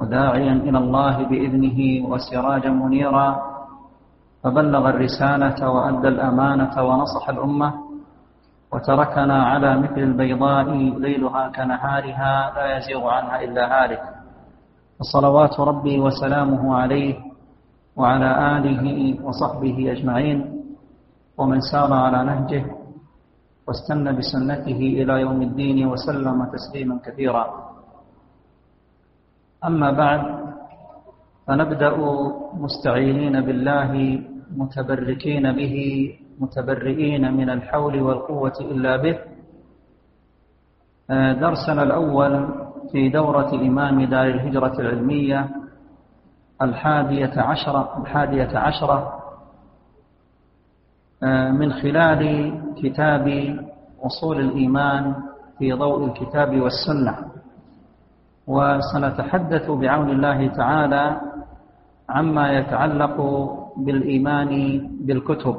وداعيا إلى الله بإذنه وسراجا منيرا فبلغ الرسالة وأدى الأمانة ونصح الأمة وتركنا على مثل البيضاء ليلها كنهارها لا يزيغ عنها إلا هالك. وصلوات ربي وسلامه عليه وعلى آله وصحبه أجمعين. ومن سار على نهجه واستنى بسنته إلى يوم الدين وسلم تسليما كثيرا. أما بعد فنبدأ مستعينين بالله متبركين به متبرئين من الحول والقوة إلا به. درسنا الأول في دورة إمام دار الهجرة العلمية الحادية عشرة الحادية عشرة من خلال كتاب أصول الإيمان في ضوء الكتاب والسنة. وسنتحدث بعون الله تعالى عما يتعلق بالإيمان بالكتب.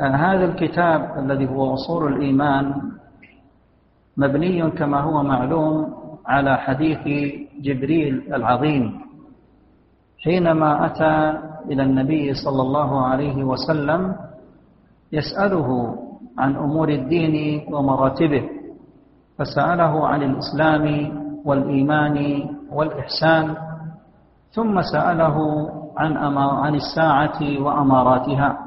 هذا الكتاب الذي هو أصول الإيمان مبني كما هو معلوم على حديث جبريل العظيم حينما أتى إلى النبي صلى الله عليه وسلم يسأله عن أمور الدين ومراتبه. فسأله عن الإسلام والإيمان والإحسان ثم سأله عن عن الساعة وأماراتها.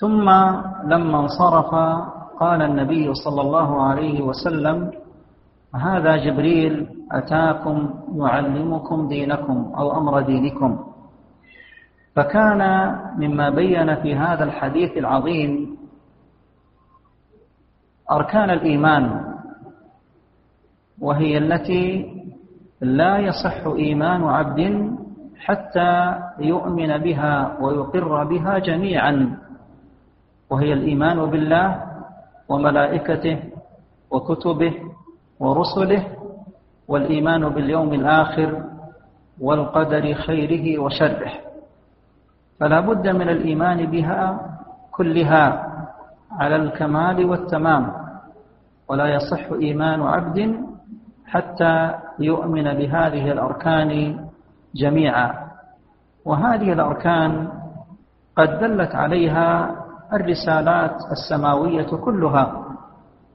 ثم لما انصرف قال النبي صلى الله عليه وسلم هذا جبريل أتاكم يعلمكم دينكم أو أمر دينكم. فكان مما بين في هذا الحديث العظيم أركان الإيمان وهي التي لا يصح إيمان عبد حتى يؤمن بها ويقر بها جميعا وهي الإيمان بالله وملائكته وكتبه ورسله والإيمان باليوم الآخر والقدر خيره وشره. فلا بد من الإيمان بها كلها على الكمال والتمام. ولا يصح إيمان عبد حتى يؤمن بهذه الأركان جميعا. وهذه الأركان قد دلت عليها الرسالات السماوية كلها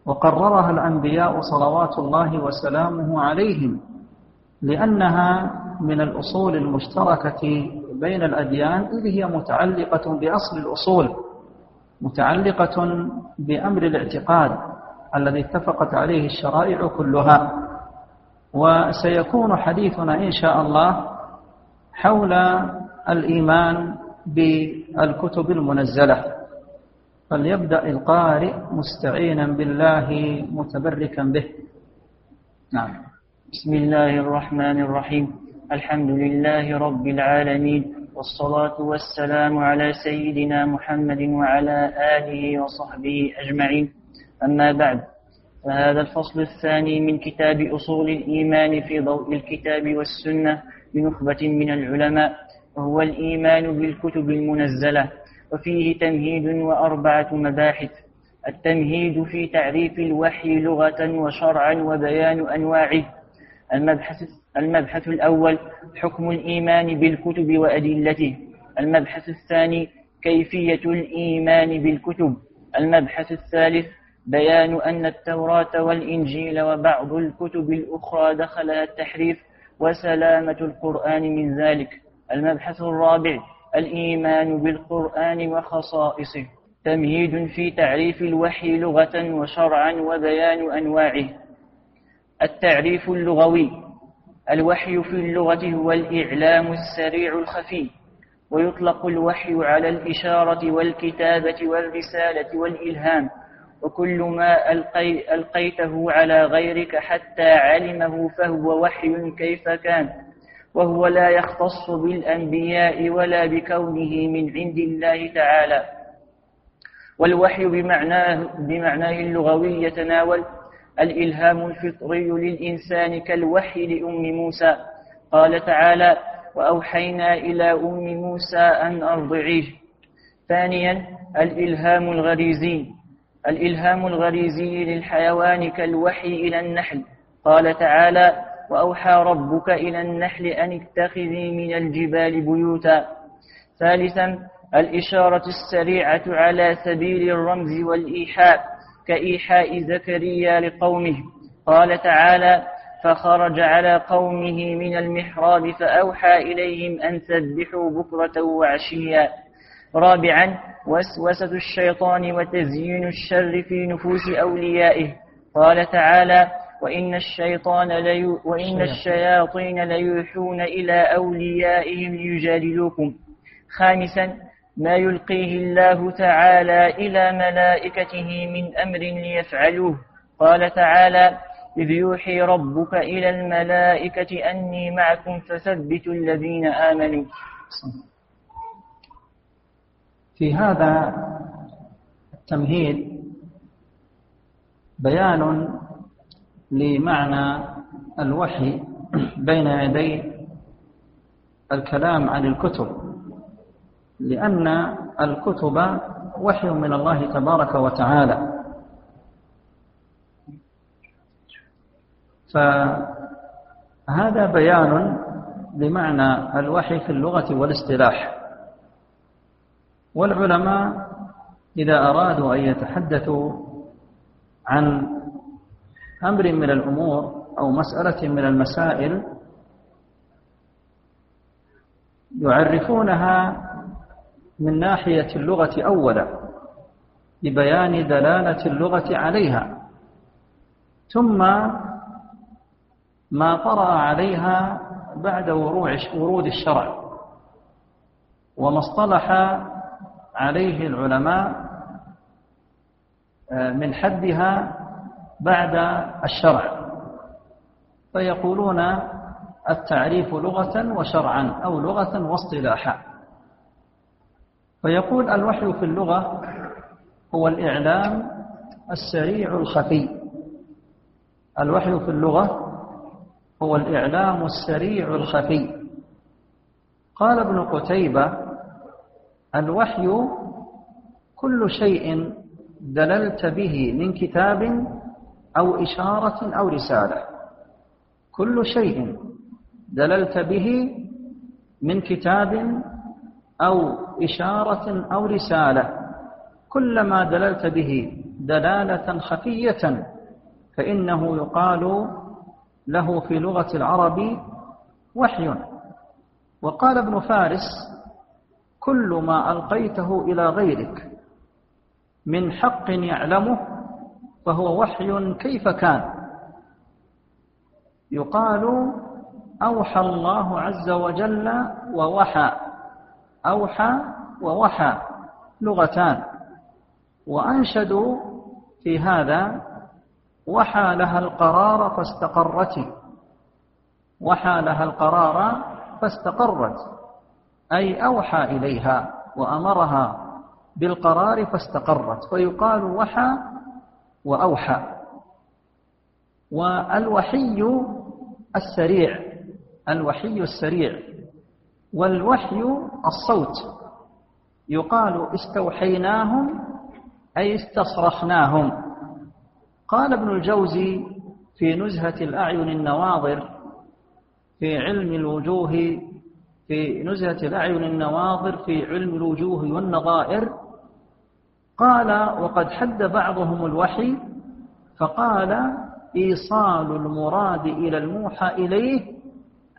وقررها الأنبياء صلوات الله وسلامه عليهم لأنها من الأصول المشتركة بين الأديان إذ هي متعلقة بأصل الأصول متعلقة بأمر الاعتقاد. الذي اتفقت عليه الشرائع كلها. وسيكون حديثنا إن شاء الله حول الإيمان بالكتب المنزلة. فليبدأ القارئ مستعينا بالله متبركا به. نعم. بسم الله الرحمن الرحيم. الحمد لله رب العالمين والصلاة والسلام على سيدنا محمد وعلى آله وصحبه أجمعين. أما بعد فهذا الفصل الثاني من كتاب أصول الإيمان في ضوء الكتاب والسنة بنخبة من العلماء وهو الإيمان بالكتب المنزلة وفيه تمهيد وأربعة مباحث. التمهيد في تعريف الوحي لغة وشرعا وبيان أنواعه. المبحث المبحث الأول حكم الإيمان بالكتب وأدلته. المبحث الثاني كيفية الإيمان بالكتب. المبحث الثالث بيان أن التوراة والإنجيل وبعض الكتب الأخرى دخلها التحريف وسلامة القرآن من ذلك. المبحث الرابع الإيمان بالقرآن وخصائصه. تمهيد في تعريف الوحي لغة وشرعا وبيان أنواعه. التعريف اللغوي الوحي في اللغة هو الإعلام السريع الخفي ويطلق الوحي على الإشارة والكتابة والرسالة والإلهام. وكل ما ألقي ألقيته على غيرك حتى علمه فهو وحي كيف كان. وهو لا يختص بالأنبياء ولا بكونه من عند الله تعالى. والوحي بمعناه, بمعناه اللغوي يتناول الإلهام الفطري للإنسان كالوحي لأم موسى. قال تعالى وأوحينا إلى أم موسى أن أرضعيه. ثانيا الإلهام الغريزي. الإلهام الغريزي للحيوان كالوحي إلى النحل. قال تعالى وأوحى ربك إلى النحل أن اتخذي من الجبال بيوتا. ثالثا الإشارة السريعة على سبيل الرمز والإيحاء كإيحاء زكريا لقومه. قال تعالى فخرج على قومه من المحراب فأوحى إليهم أن سبحوا بكرة وعشيا. رابعا وسوسة الشيطان وتزيين الشر في نفوس أوليائه. قال تعالى وإن الشيطان لي وإن الشياطين ليوحون إلى أوليائهم ليجادلوكم. خامسا ما يلقيه الله تعالى إلى ملائكته من أمر ليفعلوه. قال تعالى إذ يوحي ربك إلى الملائكة أني معكم فثبتوا الذين آمنوا. في هذا التمهيد بيان لمعنى الوحي بين يدي الكلام عن الكتب لأن الكتب وحي من الله تبارك وتعالى. فهذا بيان لمعنى الوحي في اللغة والاصطلاح. والعلماء إذا أرادوا أن يتحدثوا عن أمر من الأمور أو مسألة من المسائل يعرفونها من ناحية اللغة أولا ببيان دلالة اللغة عليها ثم ما طرأ عليها بعد ورود الشرع وما اصطلح عليه العلماء من حدها بعد الشرع. فيقولون التعريف لغة وشرعا أو لغة واصطلاحا. فيقول الوحي في اللغة هو الإعلام السريع الخفي. الوحي في اللغة هو الإعلام السريع الخفي. قال ابن قتيبة الوحي كل شيء دللت به من كتاب أو إشارة أو رسالة. كل شيء دللت به من كتاب أو إشارة أو رسالة. كلما دللت به دلالة خفية فإنه يقال له في لغة العرب وحي. وقال ابن فارس كل ما ألقيته إلى غيرك من حق يعلمه فهو وحي كيف كان. يقال أوحى الله عز وجل ووحى أوحى ووحى لغتان. وأنشدوا في هذا وحى لها القرار فاستقرت وحى لها القرار فاستقرت. أي أوحى إليها وأمرها بالقرار فاستقرت فيقال وحى وأوحى. والوحي السريع الوحي السريع. والوحي الصوت. يقال استوحيناهم أي استصرخناهم. قال ابن الجوزي في نزهة الأعين النواظر في علم الوجوه في نزهة الأعين النواظر في علم الوجوه والنظائر. قال وقد حد بعضهم الوحي فقال إيصال المراد إلى الموحى إليه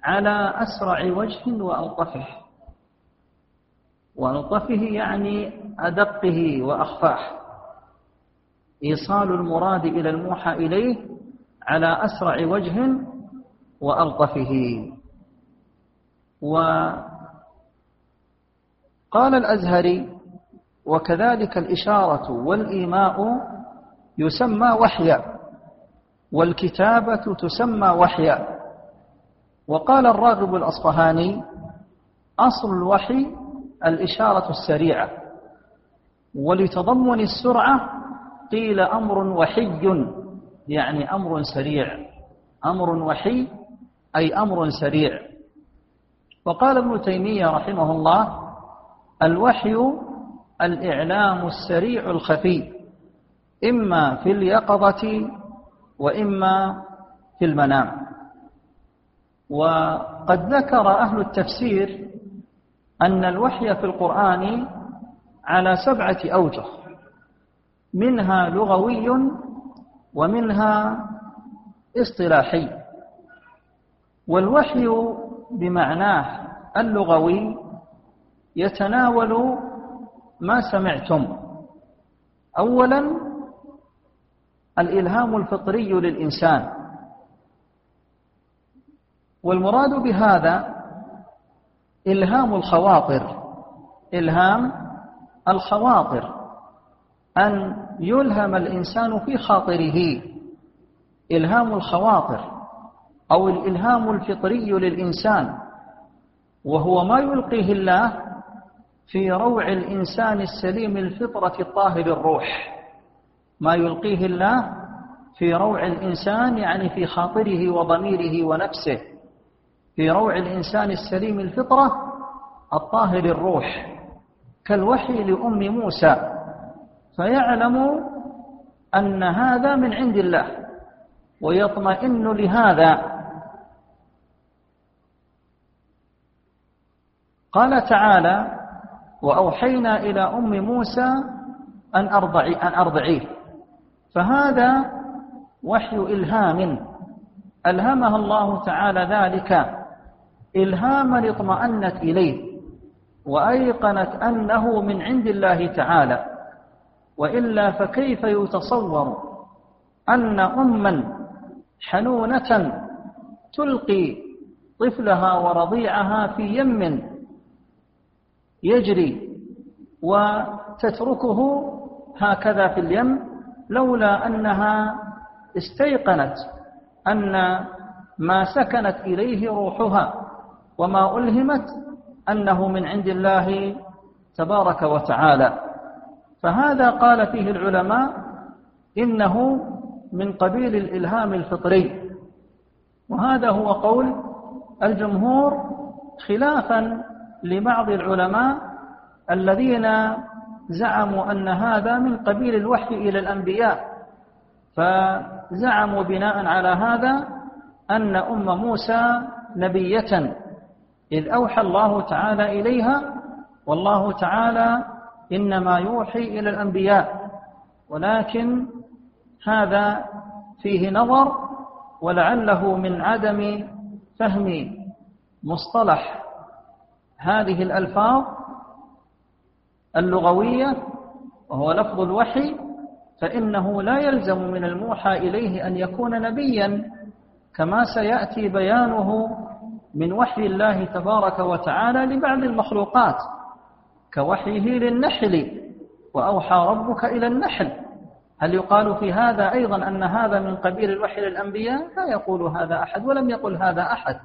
على أسرع وجه وألطفه. وألطفه يعني أدقه وأخفاه. إيصال المراد إلى الموحى إليه على أسرع وجه وألطفه. وقال الأزهري وكذلك الإشارة والإيماء يسمى وحيا والكتابة تسمى وحيا. وقال الراغب الأصفهاني أصل الوحي الإشارة السريعة ولتضمن السرعة قيل أمر وحي يعني أمر سريع. أمر وحي أي أمر سريع. وقال ابن تيمية رحمه الله الوحي الإعلام السريع الخفي إما في اليقظة وإما في المنام. وقد ذكر أهل التفسير أن الوحي في القرآن على سبعة أوجه منها لغوي ومنها اصطلاحي. والوحي بمعناه اللغوي يتناول ما سمعتم. أولا الإلهام الفطري للإنسان. والمراد بهذا إلهام الخواطر. إلهام الخواطر. أن يلهم الإنسان في خاطره. إلهام الخواطر. أو الإلهام الفطري للإنسان. وهو ما يلقيه الله في روع الإنسان السليم الفطرة الطاهر الروح. ما يلقيه الله في روع الإنسان يعني في خاطره وضميره ونفسه. في روع الإنسان السليم الفطرة الطاهر الروح. كالوحي لأم موسى. فيعلم أن هذا من عند الله ويطمئن لهذا. قال تعالى وأوحينا إلى أم موسى أن, أرضعي أن أرضعيه. فهذا وحي إلهام. ألهمها الله تعالى ذلك. إلهاما اطمأنت إليه وأيقنت أنه من عند الله تعالى. وإلا فكيف يتصور أن أما حنونة تلقي طفلها ورضيعها في يم يجري وتتركه هكذا في اليم لولا أنها استيقنت أن ما سكنت إليه روحها وما ألهمت أنه من عند الله تبارك وتعالى. فهذا قال فيه العلماء إنه من قبيل الإلهام الفطري. وهذا هو قول الجمهور خلافا لبعض العلماء الذين زعموا أن هذا من قبيل الوحي إلى الأنبياء فزعموا بناء على هذا أن أم موسى نبية إذ أوحى الله تعالى إليها والله تعالى إنما يوحي إلى الأنبياء ولكن هذا فيه نظر ولعله من عدم فهم مصطلح هذه الألفاظ اللغوية وهو لفظ الوحي فإنه لا يلزم من الموحى إليه أن يكون نبيا كما سيأتي بيانه من وحي الله تبارك وتعالى لبعض المخلوقات كوحيه للنحل وأوحى ربك إلى النحل. هل يقال في هذا أيضا أن هذا من قبيل الوحي للأنبياء؟ لا يقول هذا أحد ولم يقل هذا أحد.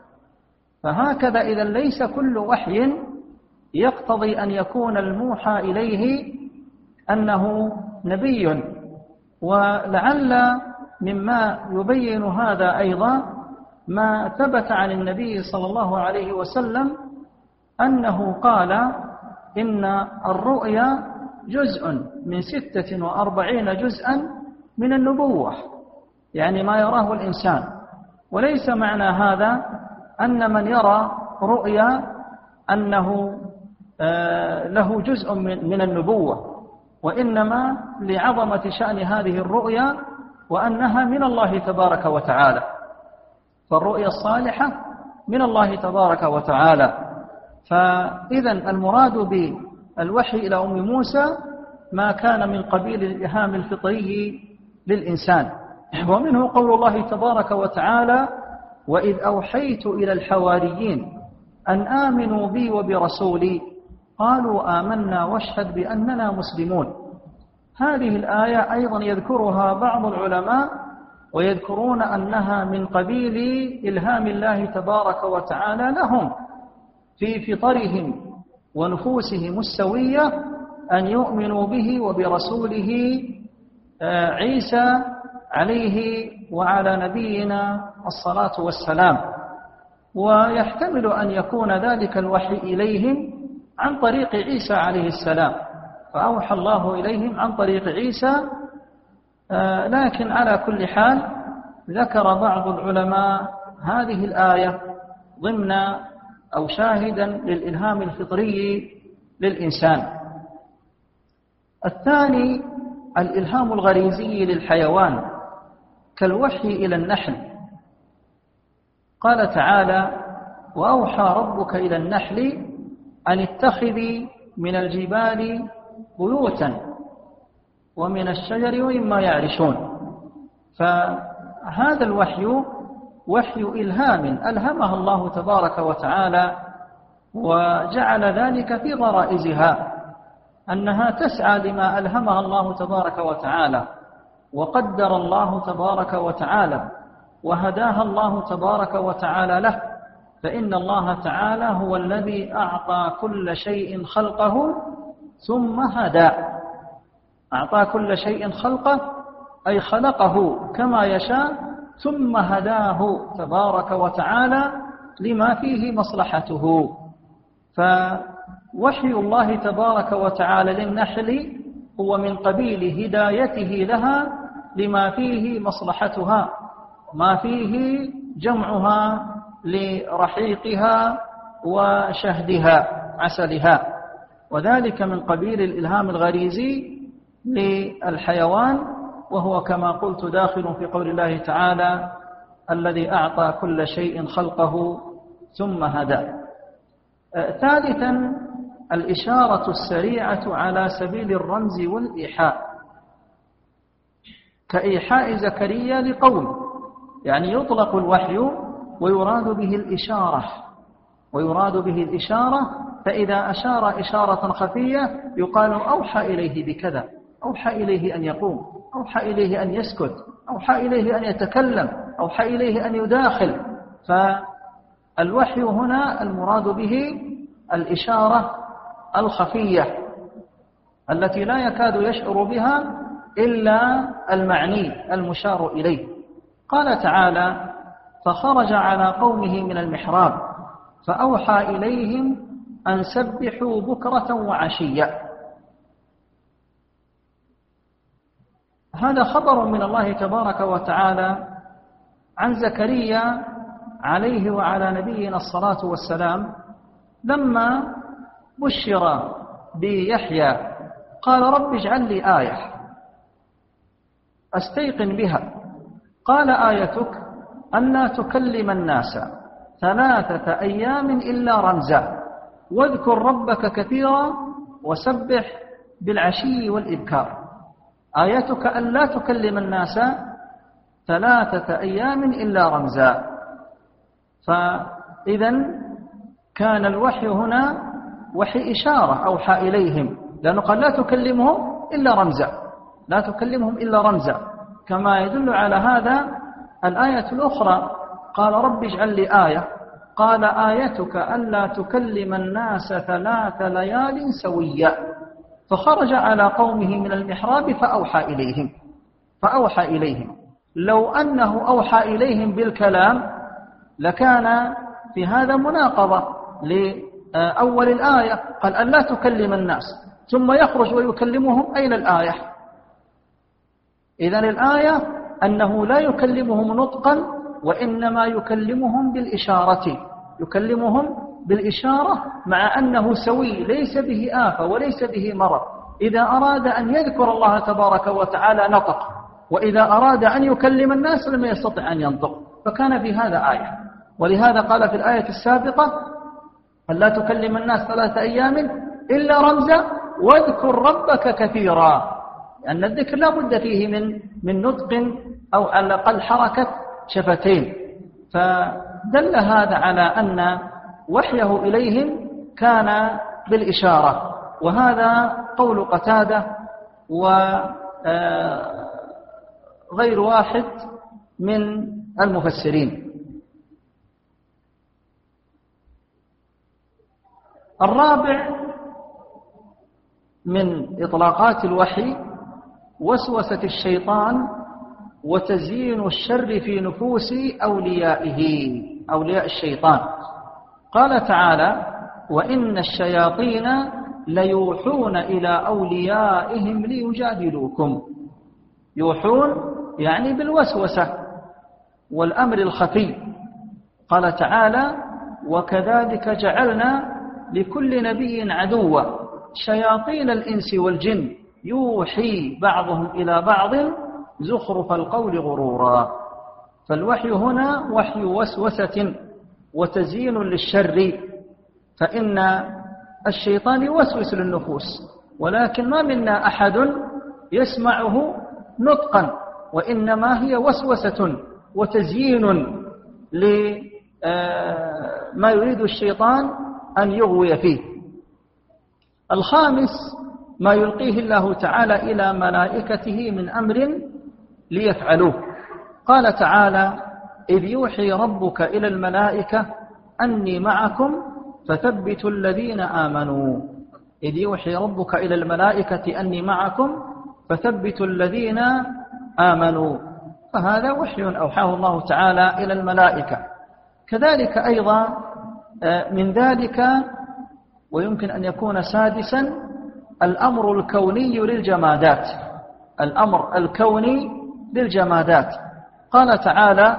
فهكذا إذا ليس كل وحي يقتضي أن يكون الموحى إليه أنه نبي. ولعل مما يبين هذا أيضا ما ثبت عن النبي صلى الله عليه وسلم أنه قال إن الرؤيا جزء من ستة وأربعين جزءا من النبوة يعني ما يراه الإنسان. وليس معنى هذا أن من يرى رؤيا أنه آه، له جزء من النبوة وإنما لعظمة شأن هذه الرؤيا وأنها من الله تبارك وتعالى. فالرؤيا الصالحة من الله تبارك وتعالى. فإذا المراد بالوحي إلى أم موسى ما كان من قبيل الإهام الفطري للإنسان. ومنه قول الله تبارك وتعالى وإذ أوحيت إلى الحواريين أن آمنوا بي وبرسولي قالوا آمنا واشهد بأننا مسلمون. هذه الآية أيضا يذكرها بعض العلماء ويذكرون أنها من قبيل إلهام الله تبارك وتعالى لهم في فطرهم ونفوسهم السوية أن يؤمنوا به وبرسوله آه، عيسى عليه وعلى نبينا الصلاة والسلام. ويحتمل أن يكون ذلك الوحي إليهم عن طريق عيسى عليه السلام. فأوحى الله إليهم عن طريق عيسى. آه، لكن على كل حال ذكر بعض العلماء هذه الآية ضمن أو شاهدا للإلهام الفطري للإنسان. الثاني الإلهام الغريزي للحيوان. كالوحي إلى النحل. قال تعالى وأوحى ربك إلى النحل أن اتخذي من الجبال بيوتا ومن الشجر ومما يعرشون. فهذا الوحي وحي إلهام ألهمها الله تبارك وتعالى وجعل ذلك في غرائزها أنها تسعى لما ألهمها الله تبارك وتعالى. وقدر الله تبارك وتعالى وهداها الله تبارك وتعالى له فإن الله تعالى هو الذي أعطى كل شيء خلقه ثم هدى. أعطى كل شيء خلقه أي خلقه كما يشاء ثم هداه تبارك وتعالى لما فيه مصلحته. فوحي الله تبارك وتعالى للنحل هو من قبيل هدايته لها لما فيه مصلحتها ما فيه جمعها لرحيقها وشهدها عسلها. وذلك من قبيل الإلهام الغريزي للحيوان وهو كما قلت داخل في قول الله تعالى الذي أعطى كل شيء خلقه ثم هدى. ثالثا الإشارة السريعة على سبيل الرمز والإيحاء. كإيحاء زكريا لقوم. يعني يطلق الوحي ويراد به الإشارة. ويراد به الإشارة فإذا أشار إشارة خفية يقال أوحى إليه بكذا. أوحى إليه أن يقوم أوحى إليه أن يسكت أوحى إليه أن يتكلم أوحى إليه أن يداخل. فالوحي هنا المراد به الإشارة الخفية التي لا يكاد يشعر بها إلا المعني المشار إليه. قال تعالى فخرج على قومه من المحراب فأوحى إليهم أن سبحوا بكرة وعشية. هذا خبر من الله تبارك وتعالى عن زكريا عليه وعلى نبينا الصلاة والسلام لما بشر بيحيى. قال رب اجعل لي آية. أستيقن بها. قال آيتك ألا تكلم الناس ثلاثة أيام إلا رمزا. واذكر ربك كثيرا وسبح بالعشي والإبكار. آيتك ألا تكلم الناس ثلاثة أيام إلا رمزا. فإذا كان الوحي هنا وحي إشارة أوحى إليهم. لأنه قال لا تكلمهم إلا رمزا. لا تكلمهم إلا رمزا. كما يدل على هذا الآية الأخرى قال رب اجعل لي آية. قال آيتك ألا تكلم الناس ثلاث ليال سويا. فخرج على قومه من المحراب فأوحى إليهم. فأوحى إليهم. لو أنه أوحى إليهم بالكلام لكان في هذا مناقضة لأول الآية. قال أن لا تكلم الناس. ثم يخرج ويكلمهم أين الآية؟ إذا الآية أنه لا يكلمهم نطقا وإنما يكلمهم بالإشارة. يكلمهم بالإشارة مع أنه سوي ليس به آفة وليس به مرض. إذا أراد أن يذكر الله تبارك وتعالى نطق وإذا أراد أن يكلم الناس لم يستطع أن ينطق. فكان في هذا آية. ولهذا قال في الآية السابقة ألا تكلم الناس ثلاثة أيام إلا رمزا واذكر ربك كثيرا. لأن الذكر لا بد فيه من من نطق أو على الأقل حركة شفتين. فدل هذا على أن وحيه إليهم كان بالإشارة. وهذا قول قتادة وغير واحد من المفسرين. الرابع من إطلاقات الوحي وسوسة الشيطان وتزيين الشر في نفوس أوليائه أولياء الشيطان. قال تعالى وإن الشياطين ليوحون إلى أوليائهم ليجادلوكم. يوحون يعني بالوسوسة والأمر الخفي. قال تعالى وكذلك جعلنا لكل نبي عدوا شياطين الإنس والجن. يوحي بعضهم إلى بعض زخرف القول غرورا. فالوحي هنا وحي وسوسة وتزيين للشر فإن الشيطان يوسوس للنفوس ولكن ما منا أحد يسمعه نطقا وإنما هي وسوسة وتزيين لما يريد الشيطان أن يغوي فيه. الخامس ما يلقيه الله تعالى إلى ملائكته من أمر ليفعلوه. قال تعالى إذ يوحي ربك إلى الملائكة أني معكم فثبتوا الذين آمنوا. إذ يوحي ربك إلى الملائكة أني معكم فثبتوا الذين آمنوا. فهذا وحي أوحاه الله تعالى إلى الملائكة. كذلك أيضا آه، من ذلك ويمكن أن يكون سادسا الأمر الكوني للجمادات. الأمر الكوني للجمادات. قال تعالى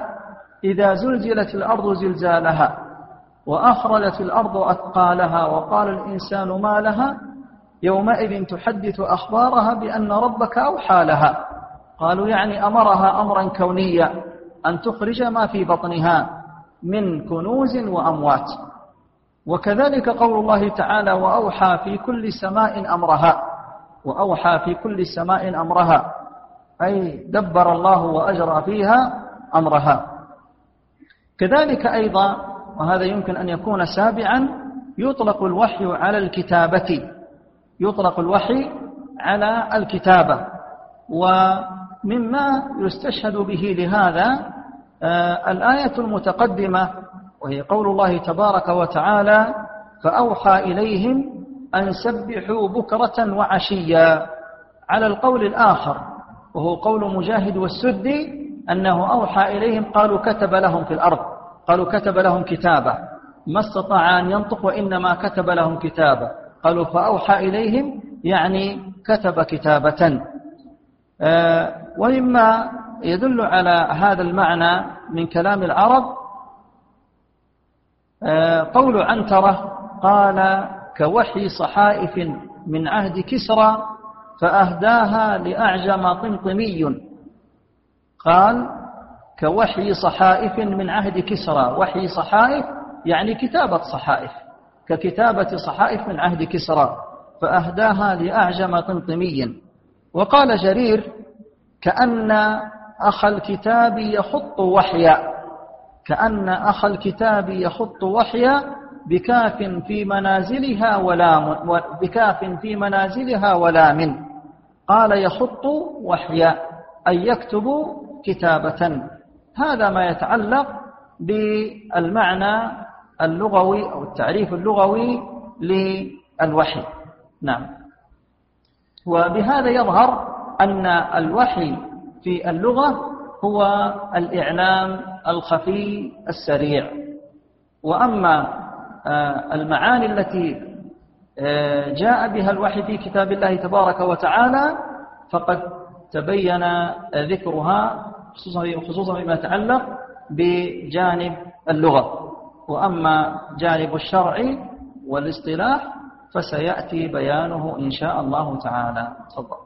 إذا زلزلت الأرض زلزالها وأخرجت الأرض أثقالها وقال الإنسان ما لها يومئذ تحدث أخبارها بأن ربك أوحى لها. قالوا يعني أمرها أمرا كونيا أن تخرج ما في بطنها من كنوز وأموات. وكذلك قول الله تعالى وأوحى في كل سماء أمرها وأوحى في كل سماء أمرها أي دبر الله وأجرى فيها أمرها. كذلك أيضا وهذا يمكن أن يكون سابعا يطلق الوحي على الكتابة يطلق الوحي على الكتابة. ومما يستشهد به لهذا آه، الآية المتقدمة وهي قول الله تبارك وتعالى فأوحى إليهم أن سبحوا بكرة وعشيا على القول الآخر وهو قول مجاهد والسدي أنه أوحى إليهم قالوا كتب لهم في الأرض قالوا كتب لهم كتابة. ما استطاع أن ينطق وإنما كتب لهم كتابة. قالوا فأوحى إليهم يعني كتب كتابة. آه، ومما يدل على هذا المعنى من كلام العرب قول عنترة قال كوحي صحائف من عهد كسرى فأهداها لأعجم طمطمي قال كوحي صحائف من عهد كسرى وحي صحائف يعني كتابة صحائف ككتابة صحائف من عهد كسرى فأهداها لأعجم طمطمي. وقال جرير كأن أخ الكتاب يخط وحيا كأن أخ الكتاب يخط وحيا بكاف في منازلها ولام بكاف في منازلها ولام قال يخط وحيا أي يكتب كتابة. هذا ما يتعلق بالمعنى اللغوي أو التعريف اللغوي للوحي. نعم. وبهذا يظهر أن الوحي في اللغة هو الإعلام الخفي السريع. وأما آه، المعاني التي آه، جاء بها الوحي في كتاب الله تبارك وتعالى فقد تبين ذكرها خصوصا فيما يتعلق بجانب اللغة. وأما جانب الشرع والاصطلاح فسيأتي بيانه إن شاء الله تعالى. تفضل.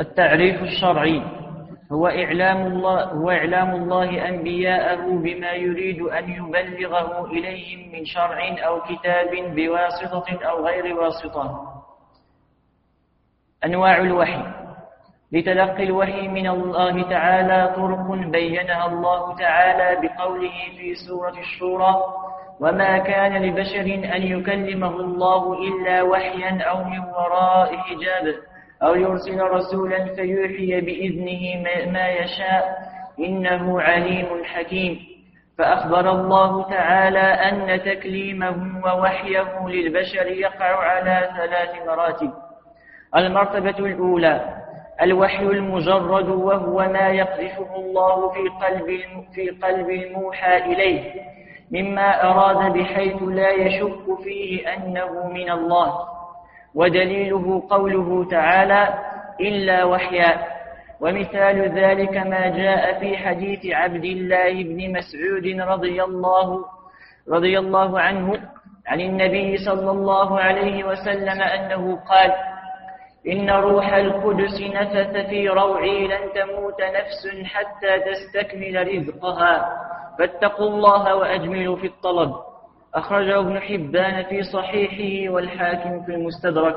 التعريف الشرعي. هو إعلام الله, هو إعلام الله أنبياءه بما يريد أن يبلغه إليهم من شرع أو كتاب بواسطة أو غير واسطة. أنواع الوحي. لتلقي الوحي من الله تعالى طرق بينها الله تعالى بقوله في سورة الشورى وما كان لبشر أن يكلمه الله إلا وحيا أو من وراء حجاب. أو يرسل رسولا فيوحي بإذنه ما يشاء إنه عليم حكيم. فأخبر الله تعالى أن تكليمه ووحيه للبشر يقع على ثلاث مراتب. المرتبة الأولى الوحي المجرد وهو ما يقذفه الله في قلب في قلب الموحى إليه مما أراد بحيث لا يشك فيه أنه من الله. ودليله قوله تعالى إلا وحيا. ومثال ذلك ما جاء في حديث عبد الله بن مسعود رضي الله رضي الله عنه عن النبي صلى الله عليه وسلم أنه قال إن روح القدس نفث في روعي لن تموت نفس حتى تستكمل رزقها. فاتقوا الله وأجملوا في الطلب. أخرجه ابن حبان في صحيحه والحاكم في المستدرك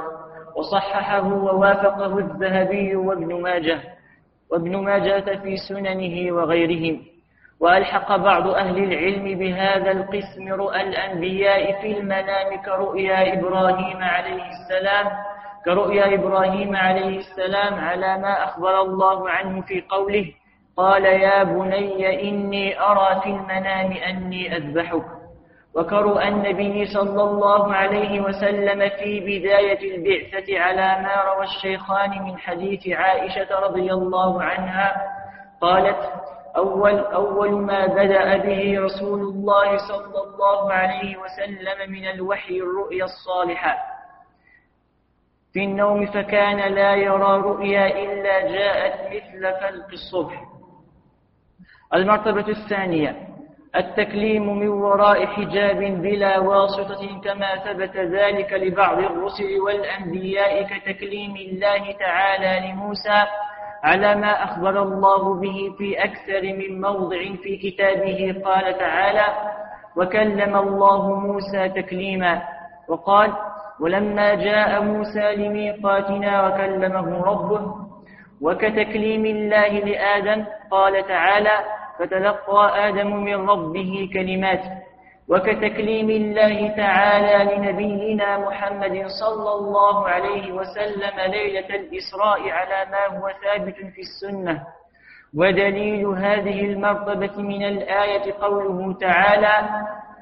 وصححه ووافقه الذهبي وابن ماجه وابن ماجة في سننه وغيرهم وألحق بعض أهل العلم بهذا القسم رؤى الأنبياء في المنام كرؤيا إبراهيم عليه السلام كرؤيا إبراهيم عليه السلام على ما أخبر الله عنه في قوله قال يا بني إني أرى في المنام أني أذبحك. وكرؤى النبي صلى الله عليه وسلم في بداية البعثة على ما روى الشيخان من حديث عائشة رضي الله عنها قالت أول, أول ما بدأ به رسول الله صلى الله عليه وسلم من الوحي الرؤيا الصالحة. في النوم فكان لا يرى رؤيا إلا جاءت مثل فلق الصبح. المرتبة الثانية. التكليم من وراء حجاب بلا واسطة كما ثبت ذلك لبعض الرسل والأنبياء كتكليم الله تعالى لموسى على ما أخبر الله به في أكثر من موضع في كتابه. قال تعالى وكلم الله موسى تكليما. وقال ولما جاء موسى لميقاتنا وكلمه ربه وكتكليم الله لآدم قال تعالى فتلقى آدم من ربه كلمات وكتكليم الله تعالى لنبينا محمد صلى الله عليه وسلم ليلة الإسراء على ما هو ثابت في السنة. ودليل هذه المرتبة من الآية قوله تعالى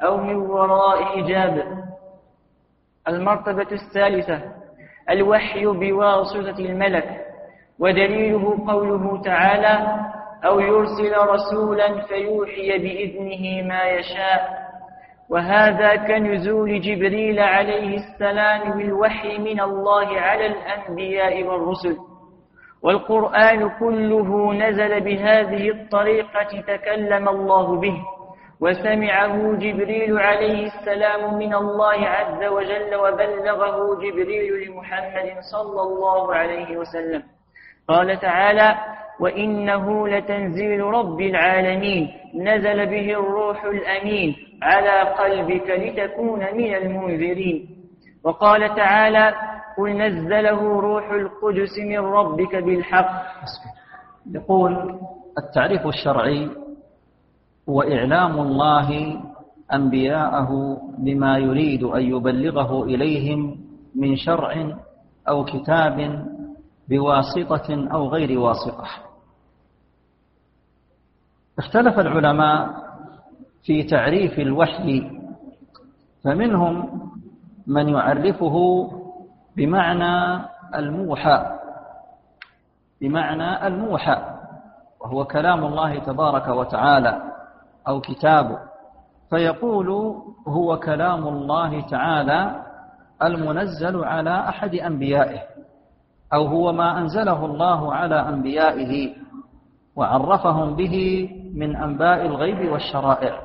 أو من وراء حجاب. المرتبة الثالثة الوحي بواسطة الملك. ودليله قوله تعالى أو يرسل رسولا فيوحي بإذنه ما يشاء. وهذا كنزول جبريل عليه السلام بالوحي من الله على الأنبياء والرسل. والقرآن كله نزل بهذه الطريقة تكلم الله به وسمعه جبريل عليه السلام من الله عز وجل وبلغه جبريل لمحمد صلى الله عليه وسلم. قال تعالى وإنه لتنزيل رب العالمين نزل به الروح الأمين على قلبك لتكون من المنذرين. وقال تعالى قل نزله روح القدس من ربك بالحق. يقول التعريف الشرعي هو إعلام الله أنبياءه بما يريد أن يبلغه إليهم من شرع أو كتاب بواسطة أو غير واسطة. اختلف العلماء في تعريف الوحي فمنهم من يعرفه بمعنى الموحى بمعنى الموحى وهو كلام الله تبارك وتعالى أو كتابه. فيقول هو كلام الله تعالى المنزل على أحد أنبيائه. أو هو ما أنزله الله على أنبيائه وعرفهم به من أنباء الغيب والشرائع.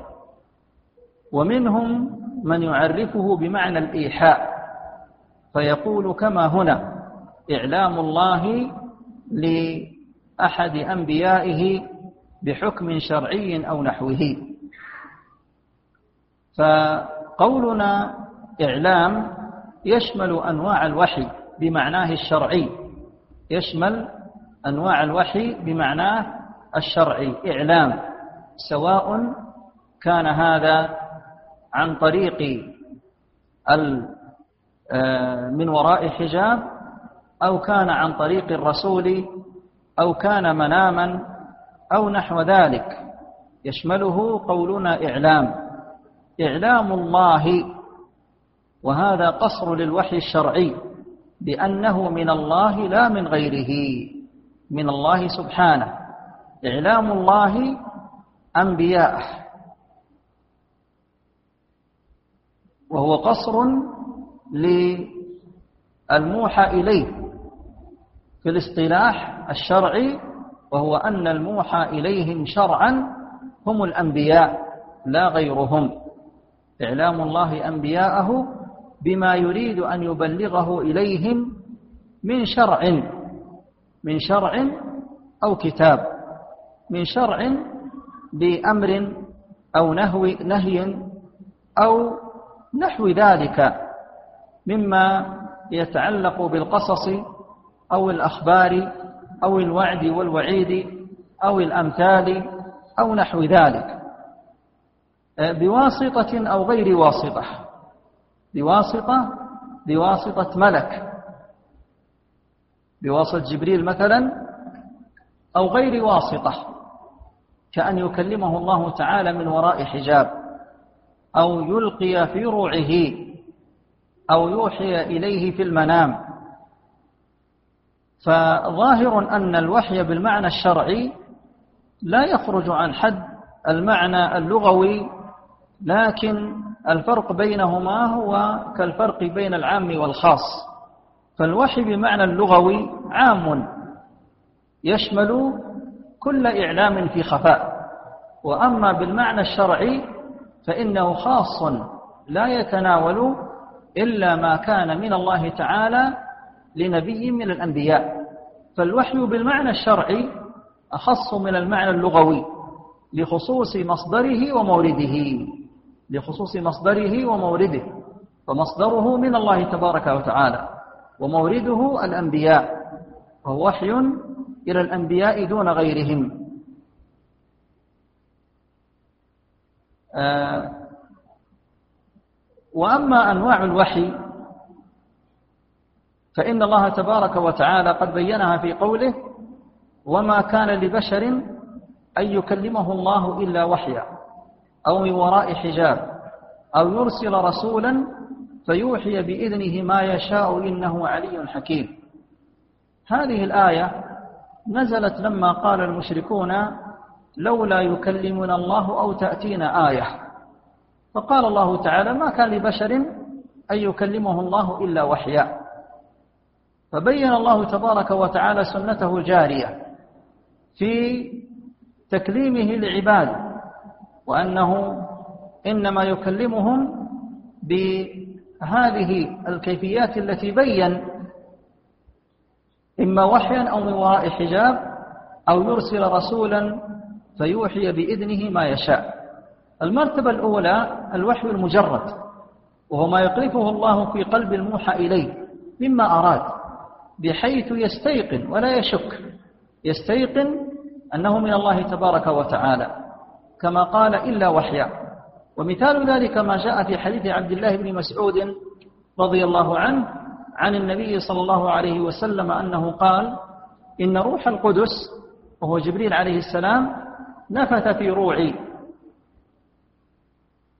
ومنهم من يعرفه بمعنى الإيحاء فيقول كما هنا إعلام الله لأحد أنبيائه بحكم شرعي أو نحوه. فقولنا إعلام يشمل أنواع الوحي بمعناه الشرعي. يشمل أنواع الوحي بمعناه الشرعي. إعلام. سواء كان هذا عن طريق آه، من وراء حجاب أو كان عن طريق الرسول أو كان مناما أو نحو ذلك. يشمله قولنا إعلام. إعلام الله. وهذا قصر للوحي الشرعي. بأنه من الله لا من غيره. من الله سبحانه. إعلام الله أنبياءه وهو قصر للموحى إليه. في الاصطلاح الشرعي وهو أن الموحى إليهم شرعا هم الأنبياء لا غيرهم. إعلام الله أنبياءه بما يريد أن يبلغه إليهم من شرع من شرع أو كتاب من شرع بأمر أو نهو نهي أو نحو ذلك مما يتعلق بالقصص أو الأخبار أو الوعد والوعيد أو الأمثال أو نحو ذلك. بواسطة أو غير واسطة. بواسطة بواسطة ملك. بواسطة جبريل مثلا أو غير واسطة كأن يكلمه الله تعالى من وراء حجاب أو يلقي في روعه أو يوحي إليه في المنام. فظاهر أن الوحي بالمعنى الشرعي لا يخرج عن حد المعنى اللغوي لكن الفرق بينهما هو كالفرق بين العام والخاص. فالوحي بمعنى اللغوي عام. يشمل كل إعلام في خفاء. وأما بالمعنى الشرعي فإنه خاص لا يتناول إلا ما كان من الله تعالى لنبي من الأنبياء. فالوحي بالمعنى الشرعي أخص من المعنى اللغوي لخصوص مصدره ومورده. لخصوص مصدره ومورده. فمصدره من الله تبارك وتعالى ومورده الأنبياء. وهو وحي إلى الأنبياء دون غيرهم. آه، وأما أنواع الوحي فإن الله تبارك وتعالى قد بينها في قوله وما كان لبشر أن يكلمه الله إلا وحيا. أو من وراء حجاب أو يرسل رسولا فيوحي بإذنه ما يشاء إنه علي حكيم. هذه الآية نزلت لما قال المشركون لولا يكلمنا الله أو تأتينا آية. فقال الله تعالى ما كان لبشر أن يكلمه الله إلا وحيا. فبين الله تبارك وتعالى سنته الجارية في تكليمه لعباده وأنه إنما يكلمهم بهذه الكيفيات التي بين إما وحيا أو من وراء حجاب أو يرسل رسولا فيوحي بإذنه ما يشاء. المرتبة الأولى الوحي المجرد وهو ما يقذفه الله في قلب الموحى إليه مما أراد بحيث يستيقن ولا يشك يستيقن أنه من الله تبارك وتعالى. كما قال إلا وحيا. ومثال ذلك ما جاء في حديث عبد الله بن مسعود رضي الله عنه عن النبي صلى الله عليه وسلم أنه قال إن روح القدس وهو جبريل عليه السلام نفث في روعي.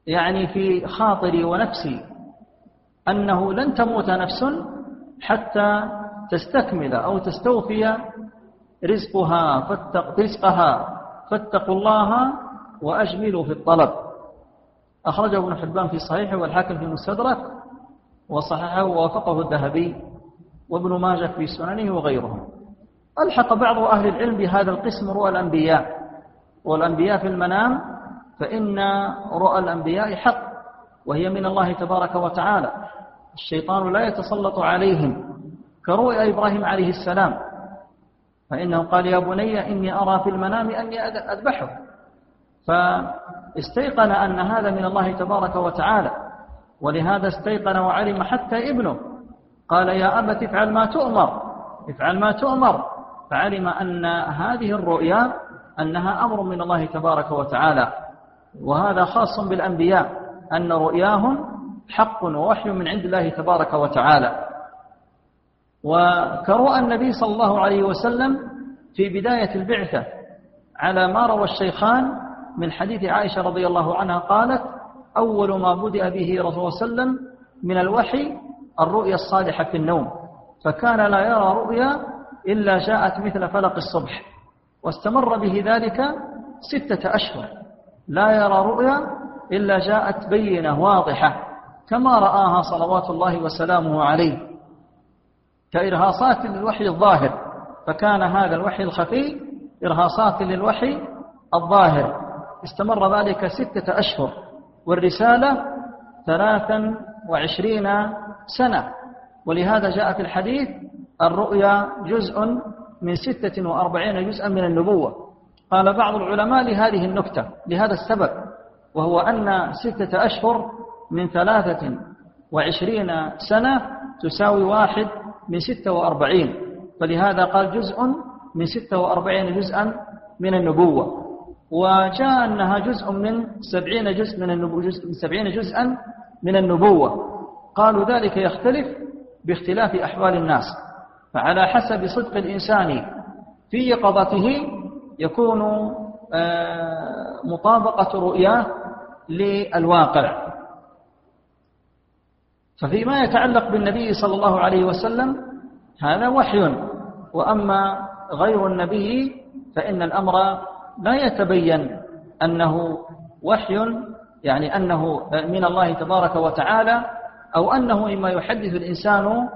يعني في خاطري ونفسي أنه لن تموت نفس حتى تستكمل أو تستوفي رزقها فاتق رزقها فاتقوا الله وأجملوا في الطلب. أخرجه ابن حبان في صحيحه والحاكم في المستدرك وصححه ووافقه الذهبي وابن ماجه في سننه وغيرهم. ألحق بعض أهل العلم بهذا القسم رؤى الأنبياء والأنبياء في المنام فإن رؤى الأنبياء حق وهي من الله تبارك وتعالى. الشيطان لا يتسلط عليهم كرؤيا إبراهيم عليه السلام. فإنه قال يا بني إني أرى في المنام أني أذبحه. فاستيقن أن هذا من الله تبارك وتعالى ولهذا استيقن وعلم حتى ابنه. قال يا أبت افعل ما تؤمر افعل ما تؤمر. فعلم أن هذه الرؤيا أنها أمر من الله تبارك وتعالى وهذا خاص بالأنبياء أن رؤياهم حق ووحي من عند الله تبارك وتعالى. وكرؤى النبي صلى الله عليه وسلم في بداية البعثة على ما روى الشيخان من حديث عائشة رضي الله عنها قالت أول ما بدأ به رسول الله صلى الله عليه وسلم من الوحي الرؤيا الصالحة في النوم فكان لا يرى رؤيا إلا جاءت مثل فلق الصبح واستمر به ذلك ستة أشهر لا يرى رؤيا إلا جاءت بينة واضحة كما رآها صلوات الله وسلامه عليه. كإرهاصات للوحي الظاهر فكان هذا الوحي الخفي إرهاصات للوحي الظاهر. استمر ذلك ستة أشهر والرسالة ثلاثا وعشرين سنة. ولهذا جاء في الحديث الرؤيا جزء من ستة وأربعين جزءا من النبوة. قال بعض العلماء لهذه النكتة لهذا السبب وهو أن ستة أشهر من ثلاثة وعشرين سنة تساوي واحد من ستة وأربعين. فلهذا قال جزء من ستة وأربعين جزءا من النبوة. وجاء أنها جزء من سبعين جزء من النبوة جزء من سبعين جزءا من النبوة. قالوا ذلك يختلف باختلاف أحوال الناس. فعلى حسب صدق الإنسان في يقظته يكون آه، مطابقة رؤياه للواقع. ففيما يتعلق بالنبي صلى الله عليه وسلم هذا وحي. وأما غير النبي فإن الأمر لا يتبين أنه وحي يعني أنه من الله تبارك وتعالى أو أنه مما يحدث الإنسان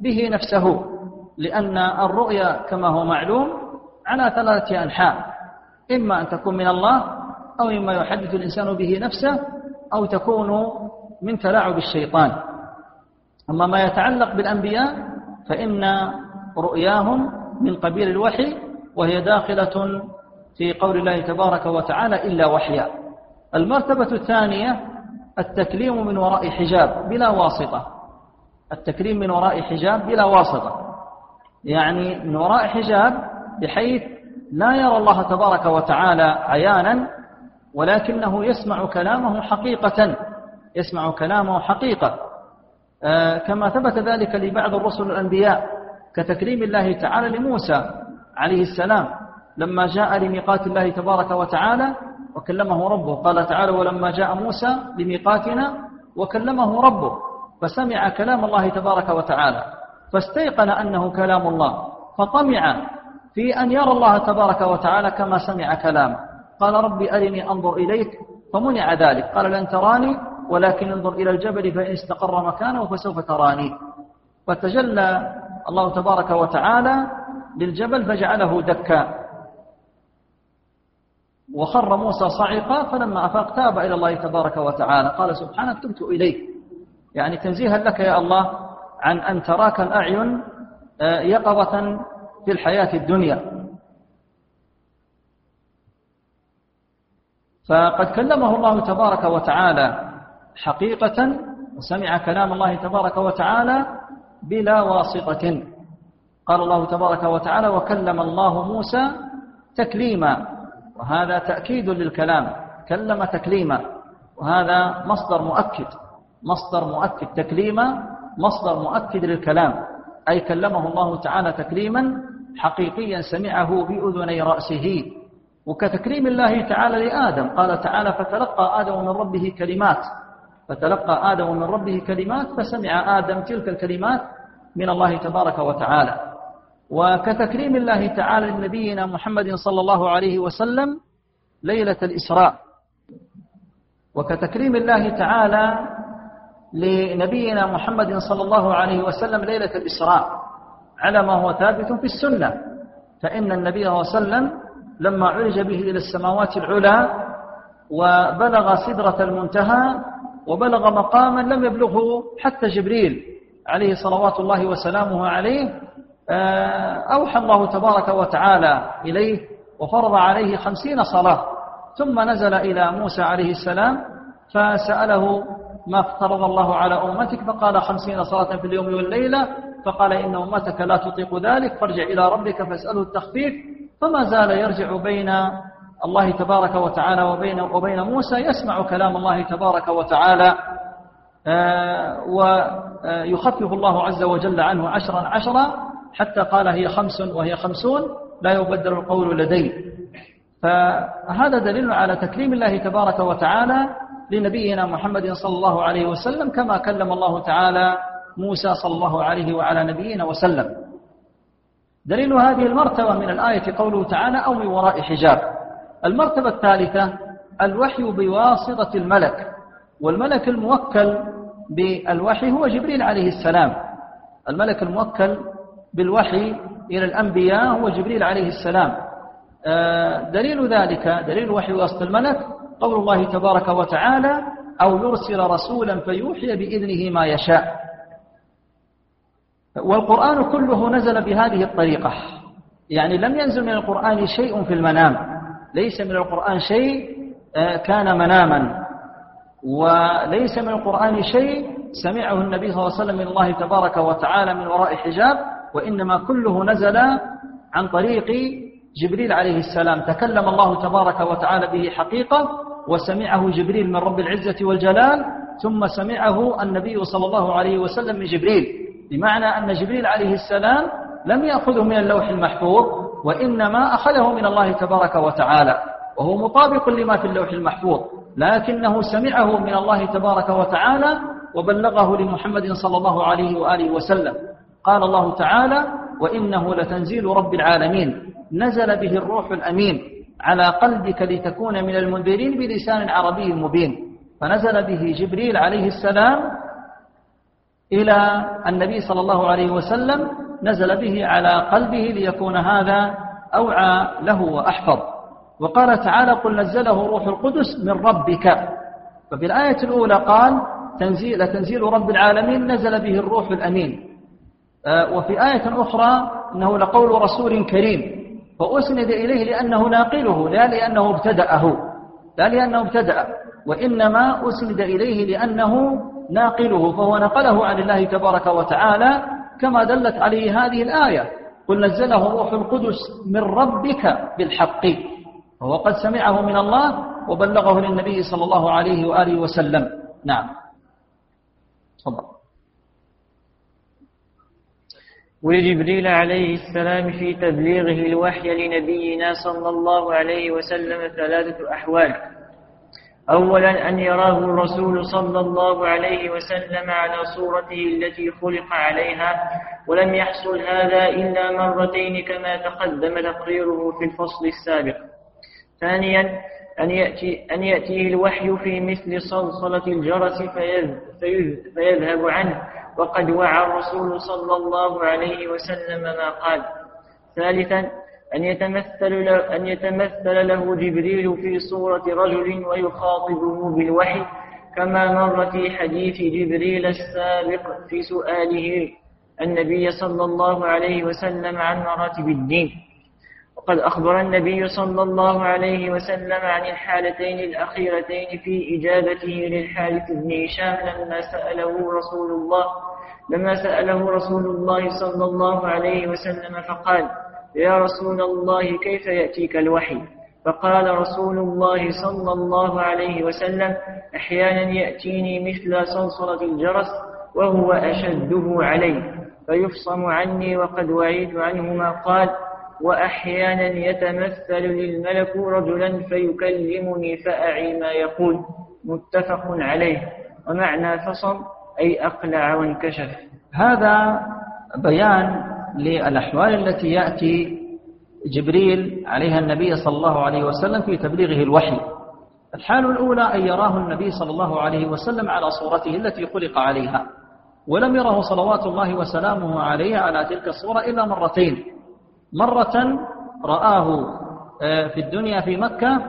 به نفسه لأن الرؤيا كما هو معلوم على ثلاثة أنحاء إما أن تكون من الله أو مما يحدث الإنسان به نفسه أو تكون من تلاعب الشيطان. أما ما يتعلق بالأنبياء فإن رؤياهم من قبيل الوحي وهي داخلة في قول الله تبارك وتعالى إلا وحيا. المرتبة الثانية التكليم من وراء حجاب بلا واسطة. التكليم من وراء حجاب بلا واسطة. يعني من وراء حجاب بحيث لا يرى الله تبارك وتعالى عيانا ولكنه يسمع كلامه حقيقة. يسمع كلامه حقيقة. آه، كما ثبت ذلك لبعض الرسل الأنبياء كتكريم الله تعالى لموسى عليه السلام. لما جاء لميقات الله تبارك وتعالى وكلمه ربه. قال تعالى ولما جاء موسى لميقاتنا وكلمه ربه فسمع كلام الله تبارك وتعالى فاستيقن أنه كلام الله فطمع في أن يرى الله تبارك وتعالى كما سمع كلامه قال ربي أرني أنظر إليك. فمنع ذلك. قال لن تراني ولكن انظر إلى الجبل فإن استقر مكانه فسوف تراني. فتجلى الله تبارك وتعالى للجبل فجعله دكا. وخر موسى صعقا فلما أفاق تاب إلى الله تبارك وتعالى. قال سبحانك تبت إليك. يعني تنزيها لك يا الله عن أن تراك الأعين آه، يقظة في الحياة الدنيا. فقد كلمه الله تبارك وتعالى حقيقة وسمع كلام الله تبارك وتعالى بلا واسطة. قال الله تبارك وتعالى وكلم الله موسى تكليما. وهذا تأكيد للكلام. كلم تكليما. وهذا مصدر مؤكد. مصدر مؤكد. تكليما مصدر مؤكد للكلام. أي كلمه الله تعالى تكليما حقيقيا سمعه بأذني رأسه. وكتكريم الله تعالى لآدم. قال تعالى فتلقى آدم من ربه كلمات. فتلقى آدم من ربه كلمات فسمع آدم تلك الكلمات من الله تبارك وتعالى. وكتكريم الله تعالى لنبينا محمد صلى الله عليه وسلم ليلة الإسراء. وكتكريم الله تعالى لنبينا محمد صلى الله عليه وسلم ليلة الإسراء. على ما هو ثابت في السنة. فإن النبي صلى الله عليه وسلم لما عرج به إلى السماوات العلى وبلغ سدرة المنتهى وبلغ مقاما لم يبلغه حتى جبريل عليه صلوات الله وسلامه عليه أوحى الله تبارك وتعالى إليه وفرض عليه خمسين صلاة ثم نزل إلى موسى عليه السلام فسأله ما افترض الله على أمتك؟ فقال خمسين صلاة في اليوم والليلة فقال إن أمتك لا تطيق ذلك فارجع إلى ربك فاسأله التخفيف فما زال يرجع بين الله تبارك وتعالى وبين, وبين موسى يسمع كلام الله تبارك وتعالى آه، ويخفف الله عز وجل عنه عشرا عشرا حتى قال هي خمس وهي خمسون لا يبدل القول لدي فهذا دليل على تكريم الله تبارك وتعالى لنبينا محمد صلى الله عليه وسلم كما كلم الله تعالى موسى صلى الله عليه وعلى نبينا وسلم. دليل هذه المرتبة من الآية قوله تعالى أو من وراء حجاب. المرتبة الثالثة الوحي بواسطة الملك. والملك الموكل بالوحي هو جبريل عليه السلام. الملك الموكل بالوحي إلى الأنبياء هو جبريل عليه السلام. آه، دليل ذلك دليل وحي وسط الملك قول الله تبارك وتعالى أو يرسل رسولا فيوحي بإذنه ما يشاء. والقرآن كله نزل بهذه الطريقة. يعني لم ينزل من القرآن شيء في المنام. ليس من القرآن شيء آه، كان مناما. وليس من القرآن شيء سمعه النبي صلى الله عليه وسلم من الله تبارك وتعالى من وراء حجاب. وإنما كله نزل عن طريق جبريل عليه السلام. تكلم الله تبارك وتعالى به حقيقة وسمعه جبريل من رب العزة والجلال ثم سمعه النبي صلى الله عليه وسلم من جبريل. بمعنى أن جبريل عليه السلام لم يأخذه من اللوح المحفوظ وإنما أخذه من الله تبارك وتعالى وهو مطابق لما في اللوح المحفوظ لكنه سمعه من الله تبارك وتعالى وبلغه لمحمد صلى الله عليه وآله وسلم. قال الله تعالى وإنه لتنزيل رب العالمين. نزل به الروح الأمين على قلبك لتكون من المنذرين بلسان عربي مبين. فنزل به جبريل عليه السلام إلى النبي صلى الله عليه وسلم نزل به على قلبه ليكون هذا أوعى له وأحفظ. وقال تعالى قل نزله روح القدس من ربك. ففي الآية الأولى قال تنزيل, تنزيل رب العالمين نزل به الروح الأمين. وفي آية أخرى أنه لقول رسول كريم فأسند إليه لأنه ناقله لا لأنه ابتدأه لا لأنه ابتدأ وإنما أسند إليه لأنه ناقله فهو نقله عن الله تبارك وتعالى كما دلت عليه هذه الآية. قل نزله روح القدس من ربك بالحق وهو قد سمعه من الله وبلغه للنبي صلى الله عليه وآله وسلم. نعم. تفضل. ولجبريل عليه السلام في تبليغه الوحي لنبينا صلى الله عليه وسلم ثلاثة أحوال. أولا أن يراه الرسول صلى الله عليه وسلم على صورته التي خلق عليها ولم يحصل هذا إلا مرتين كما تقدم تقريره في الفصل السابق. ثانيا أن, يأتي أن يأتيه الوحي في مثل صلصلة الجرس فيذهب عنه. وقد وعى الرسول صلى الله عليه وسلم ما قال. ثالثا أن يتمثل, له أن يتمثل له جبريل في صورة رجل ويخاطبه بالوحي كما مر في حديث جبريل السابق في سؤاله النبي صلى الله عليه وسلم عن مراتب الدين. وقد أخبر النبي صلى الله عليه وسلم عن الحالتين الأخيرتين في إجابته للحارث بن هشام لما سأله رسول الله لما سأله رسول الله صلى الله عليه وسلم فقال يا رسول الله كيف يأتيك الوحي؟ فقال رسول الله صلى الله عليه وسلم أحيانا يأتيني مثل صلصلة الجرس وهو أشده علي فيفصم عني وقد وعيت عنه ما قال وأحيانا يتمثل للملك رجلا فيكلمني فأعي ما يقول. متفق عليه. ومعنى فصم أي أقلع وانكشف. هذا بيان للأحوال التي يأتي جبريل عليها النبي صلى الله عليه وسلم في تبليغه الوحي. الحال الأولى أن يراه النبي صلى الله عليه وسلم على صورته التي خلق عليها ولم يره صلوات الله وسلامه عليه على تلك الصورة إلا مرتين. مرة رآه آه، في الدنيا في مكة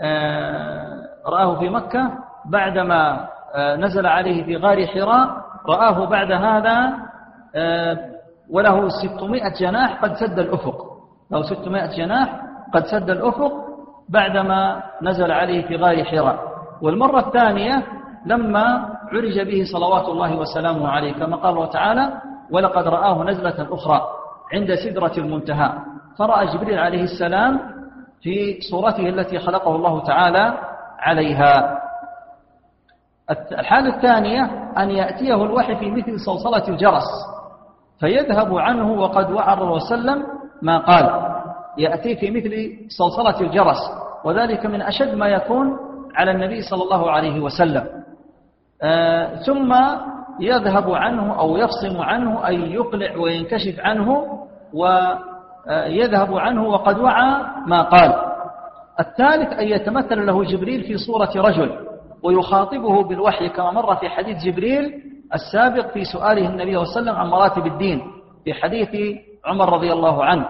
آه، رآه في مكة بعدما آه، نزل عليه في غار حراء رآه بعد هذا وله ستمائة جناح قد سد الأفق. له ستمائة جناح قد سد الأفق بعدما نزل عليه في غار حراء. والمرة الثانية لما عرج به صلوات الله وسلامه عليه كما قال الله تعالى ولقد رآه نزلة أخرى عند سدرة المنتهى. فرأى جبريل عليه السلام في صورته التي خلقه الله تعالى عليها. الحالة الثانية أن يأتيه الوحي في مثل صلصلة الجرس فيذهب عنه وقد الرسول وسلم ما قال. يأتي في مثل صلصلة الجرس وذلك من أشد ما يكون على النبي صلى الله عليه وسلم. آه ثم يذهب عنه أو يفصم عنه أي يقلع وينكشف عنه ويذهب عنه وقد وعى ما قال. الثالث أن يتمثل له جبريل في صورة رجل ويخاطبه بالوحي كما مر في حديث جبريل السابق في سؤاله النبي صلى الله عليه وسلم عن مراتب الدين في حديث عمر رضي الله عنه.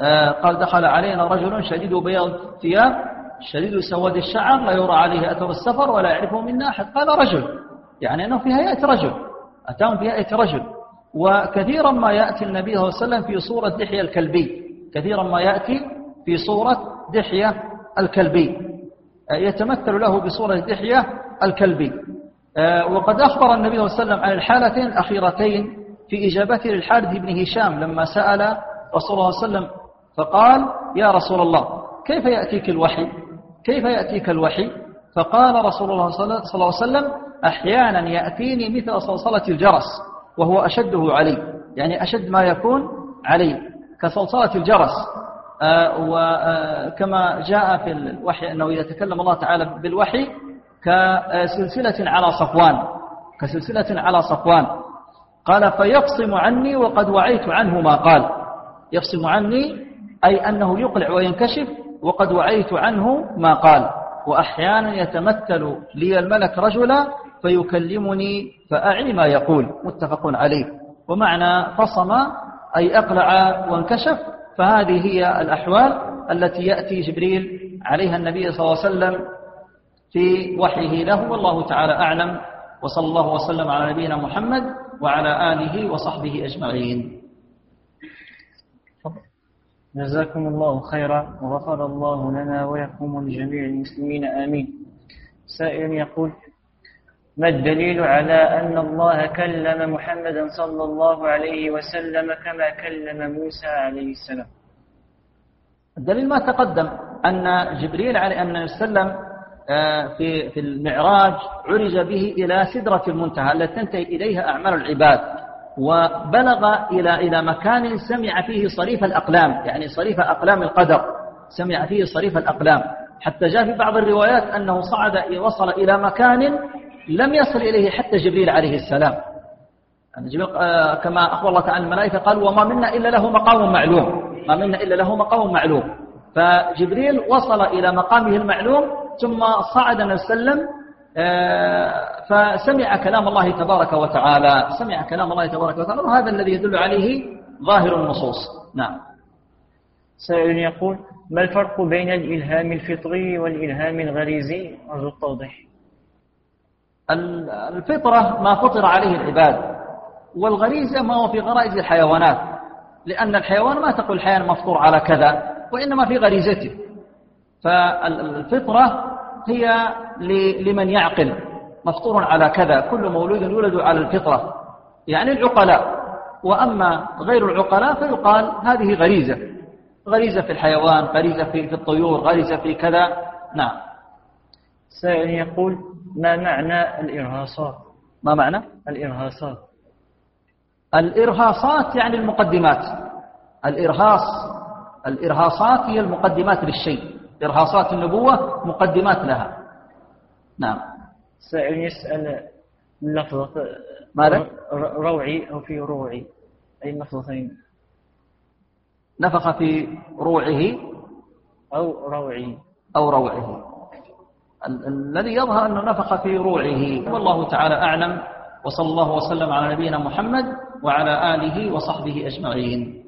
آه، قال دخل علينا رجل شديد بياض الثياب شديد سواد الشعر لا يرى عليه أثر السفر ولا يعرفه منا. أحد قال رجل. يعني أنه في هيئة رجل أتاهم في هيئة رجل. وكثيرا ما يأتي النبي صلى الله عليه وسلم في صورة دحية الكلبي. كثيرا ما يأتي في صورة دحية الكلبي. آه، يتمثل له بصورة دحية الكلبي. آه، وقد أخبر النبي صلى الله عليه وسلم عن الحالتين الأخيرتين في إجابته للحارث بن هشام لما سأل رسول الله صلى الله عليه وسلم فقال يا رسول الله كيف يأتيك الوحي؟ كيف يأتيك الوحي؟ فقال رسول الله صلى الله عليه وسلم أحيانا يأتيني مثل صلصلة الجرس وهو أشده علي يعني أشد ما يكون علي كصلصلة الجرس. آه، وكما جاء في الوحي أنه إذا تكلم الله تعالى بالوحي كسلسلة على صفوان كسلسلة على صفوان. قال فيقصم عني وقد وعيت عنه ما قال. يقصم عني أي أنه يقلع وينكشف وقد وعيت عنه ما قال. وأحيانا يتمثل لي الملك رجلا فيكلمني فأعي ما يقول. متفق عليه. ومعنى فصم أي أقلع وانكشف فهذه هي الأحوال التي يأتي جبريل عليها النبي صلى الله عليه وسلم في وحيه له. والله تعالى أعلم. وصلى الله وسلم على نبينا محمد وعلى آله وصحبه أجمعين. جزاكم الله خيرا. وغفر الله لنا ولكم ولجميع المسلمين آمين. سائل يقول ما الدليل على أن الله كلم محمدا صلى الله عليه وسلم كما كلم موسى عليه السلام؟ الدليل ما تقدم أن جبريل عليه أن وسلم آه، في في المعراج عرج به إلى سدرة المنتهى التي تنتهي إليها أعمال العباد وبلغ إلى إلى مكان سمع فيه صريف الأقلام يعني صريف أقلام القدر سمع فيه صريف الأقلام. حتى جاء في بعض الروايات أنه صعد وصل إلى مكان لم يصل إليه حتى جبريل عليه السلام. يعني جبريل آه، كما أخبر الله تعالى الملائكة قال وما منا إلا له مقام معلوم. ما منا إلا له مقام معلوم. فجبريل وصل إلى مقامه المعلوم ثم صعد وسلم آه، فسمع كلام الله تبارك وتعالى. سمع كلام الله تبارك وتعالى. وهذا الذي يدل عليه ظاهر النصوص. نعم. سائل يقول ما الفرق بين الإلهام الفطري والإلهام الغريزي؟ أرجو التوضيح. الفطرة ما فطر عليه العباد والغريزة ما هو في غرائز الحيوانات لأن الحيوان ما تقول الحيوان مفطور على كذا وإنما في غريزته. فالفطرة هي لمن يعقل مفطور على كذا كل مولود يولد على الفطرة يعني العقلاء. وأما غير العقلاء فيقال هذه غريزة غريزة في الحيوان غريزة في الطيور غريزة في كذا. نعم. سائل يقول ما معنى الإرهاصات؟ ما معنى؟ الإرهاصات. الإرهاصات يعني المقدمات. الإرهاص الإرهاصات هي المقدمات للشيء. إرهاصات النبوة مقدمات لها. نعم. سائل يسأل لفظة ماذا؟ روعي أو في روعي. أي لفظتين؟ نفخ في روعه أو روعي. أو روعه. الذي يظهر أنه نفخ في روعه. والله تعالى أعلم. وصلى الله وسلم على نبينا محمد وعلى آله وصحبه أجمعين.